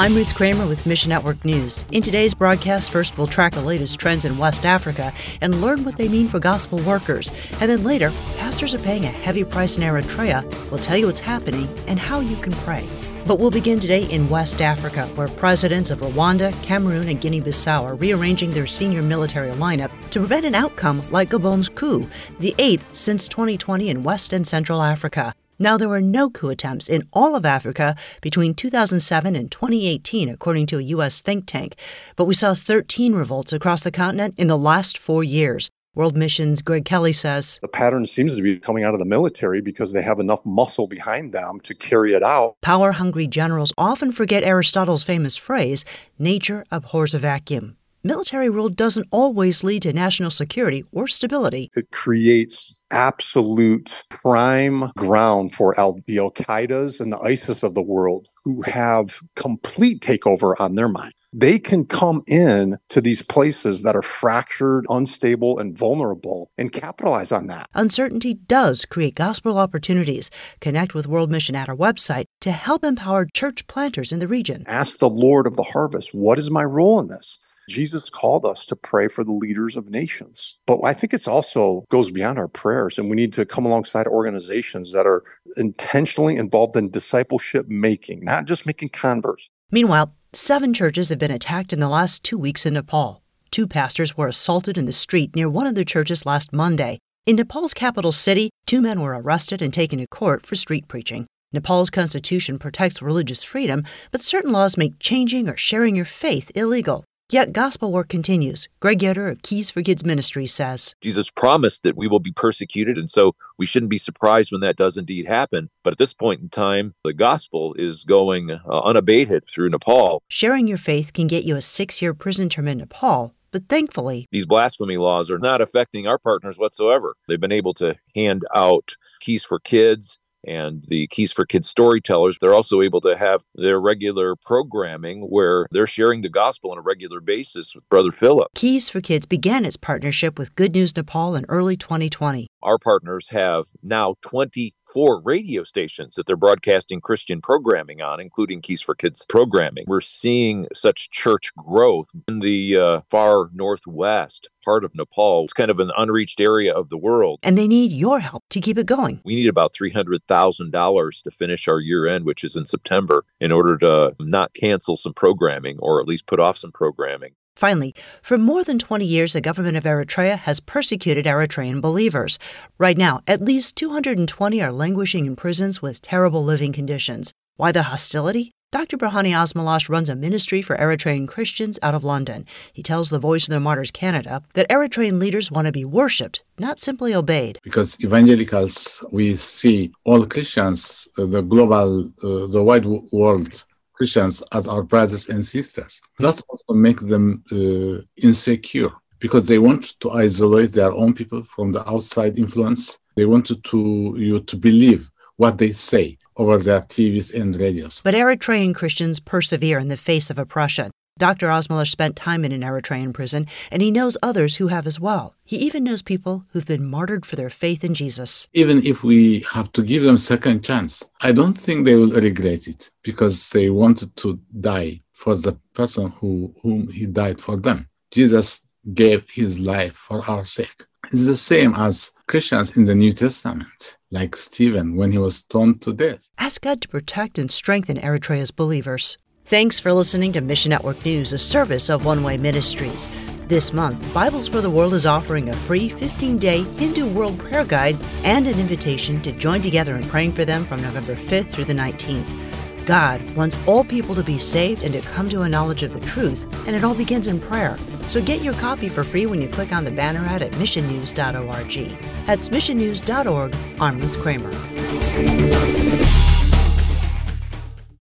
I'm Ruth Kramer with Mission Network News. In today's broadcast, first we'll track the latest trends in West Africa and learn what they mean for gospel workers. And then later, pastors are paying a heavy price in Eritrea. We'll tell you what's happening and how you can pray. But we'll begin today in West Africa, where presidents of Rwanda, Cameroon, and Guinea Bissau are rearranging their senior military lineup to prevent an outcome like Gabon's coup, the eighth since 2020 in West and Central Africa. Now, there were no coup attempts in all of Africa between 2007 and 2018, according to a U.S. think tank, but we saw 13 revolts across the continent in the last four years. World Mission's Greg Kelly says the pattern seems to be coming out of the military because they have enough muscle behind them to carry it out. Power hungry generals often forget Aristotle's famous phrase nature abhors a vacuum military rule doesn't always lead to national security or stability. It creates absolute prime ground for Al- the Al Qaeda's and the ISIS of the world who have complete takeover on their mind. They can come in to these places that are fractured, unstable, and vulnerable and capitalize on that. Uncertainty does create gospel opportunities. Connect with World Mission at our website to help empower church planters in the region. Ask the Lord of the harvest, what is my role in this? Jesus called us to pray for the leaders of nations. But I think it's also goes beyond our prayers and we need to come alongside organizations that are intentionally involved in discipleship making, not just making converts. Meanwhile, seven churches have been attacked in the last 2 weeks in Nepal. Two pastors were assaulted in the street near one of their churches last Monday. In Nepal's capital city, two men were arrested and taken to court for street preaching. Nepal's constitution protects religious freedom, but certain laws make changing or sharing your faith illegal. Yet gospel work continues. Greg Yoder of Keys for Kids Ministry says Jesus promised that we will be persecuted, and so we shouldn't be surprised when that does indeed happen. But at this point in time, the gospel is going uh, unabated through Nepal. Sharing your faith can get you a six year prison term in Nepal. But thankfully, these blasphemy laws are not affecting our partners whatsoever. They've been able to hand out keys for kids and the Keys for Kids storytellers, they're also able to have their regular programming where they're sharing the gospel on a regular basis with Brother Philip. Keys for Kids began its partnership with Good News Nepal in early 2020. Our partners have now 24 radio stations that they're broadcasting Christian programming on, including Keys for Kids programming. We're seeing such church growth in the uh, far northwest part of Nepal. It's kind of an unreached area of the world. And they need your help to keep it going. We need about $300,000 to finish our year end, which is in September, in order to not cancel some programming or at least put off some programming. Finally, for more than 20 years, the government of Eritrea has persecuted Eritrean believers. Right now, at least 220 are languishing in prisons with terrible living conditions. Why the hostility? Dr. Berhane Asmelash runs a ministry for Eritrean Christians out of London. He tells the Voice of the Martyrs Canada that Eritrean leaders want to be worshipped, not simply obeyed. Because evangelicals, we see all Christians, uh, the global, uh, the wide world Christians as our brothers and sisters. That's also makes them uh, insecure because they want to isolate their own people from the outside influence. They wanted to you to believe what they say over their TVs and radios. But Eritrean Christians persevere in the face of oppression. Dr. Asmelash spent time in an Eritrean prison, and he knows others who have as well. He even knows people who've been martyred for their faith in Jesus. Even if we have to give them second chance, I don't think they will regret it because they wanted to die for the person who whom he died for them. Jesus gave his life for our sake. It's the same as Christians in the New Testament, like Stephen when he was stoned to death. Ask God to protect and strengthen Eritrea's believers. Thanks for listening to Mission Network News, a service of One Way Ministries. This month, Bibles for the World is offering a free 15 day Hindu World Prayer Guide and an invitation to join together in praying for them from November 5th through the 19th. God wants all people to be saved and to come to a knowledge of the truth, and it all begins in prayer. So get your copy for free when you click on the banner ad at missionnews.org. That's missionnews.org. I'm Ruth Kramer.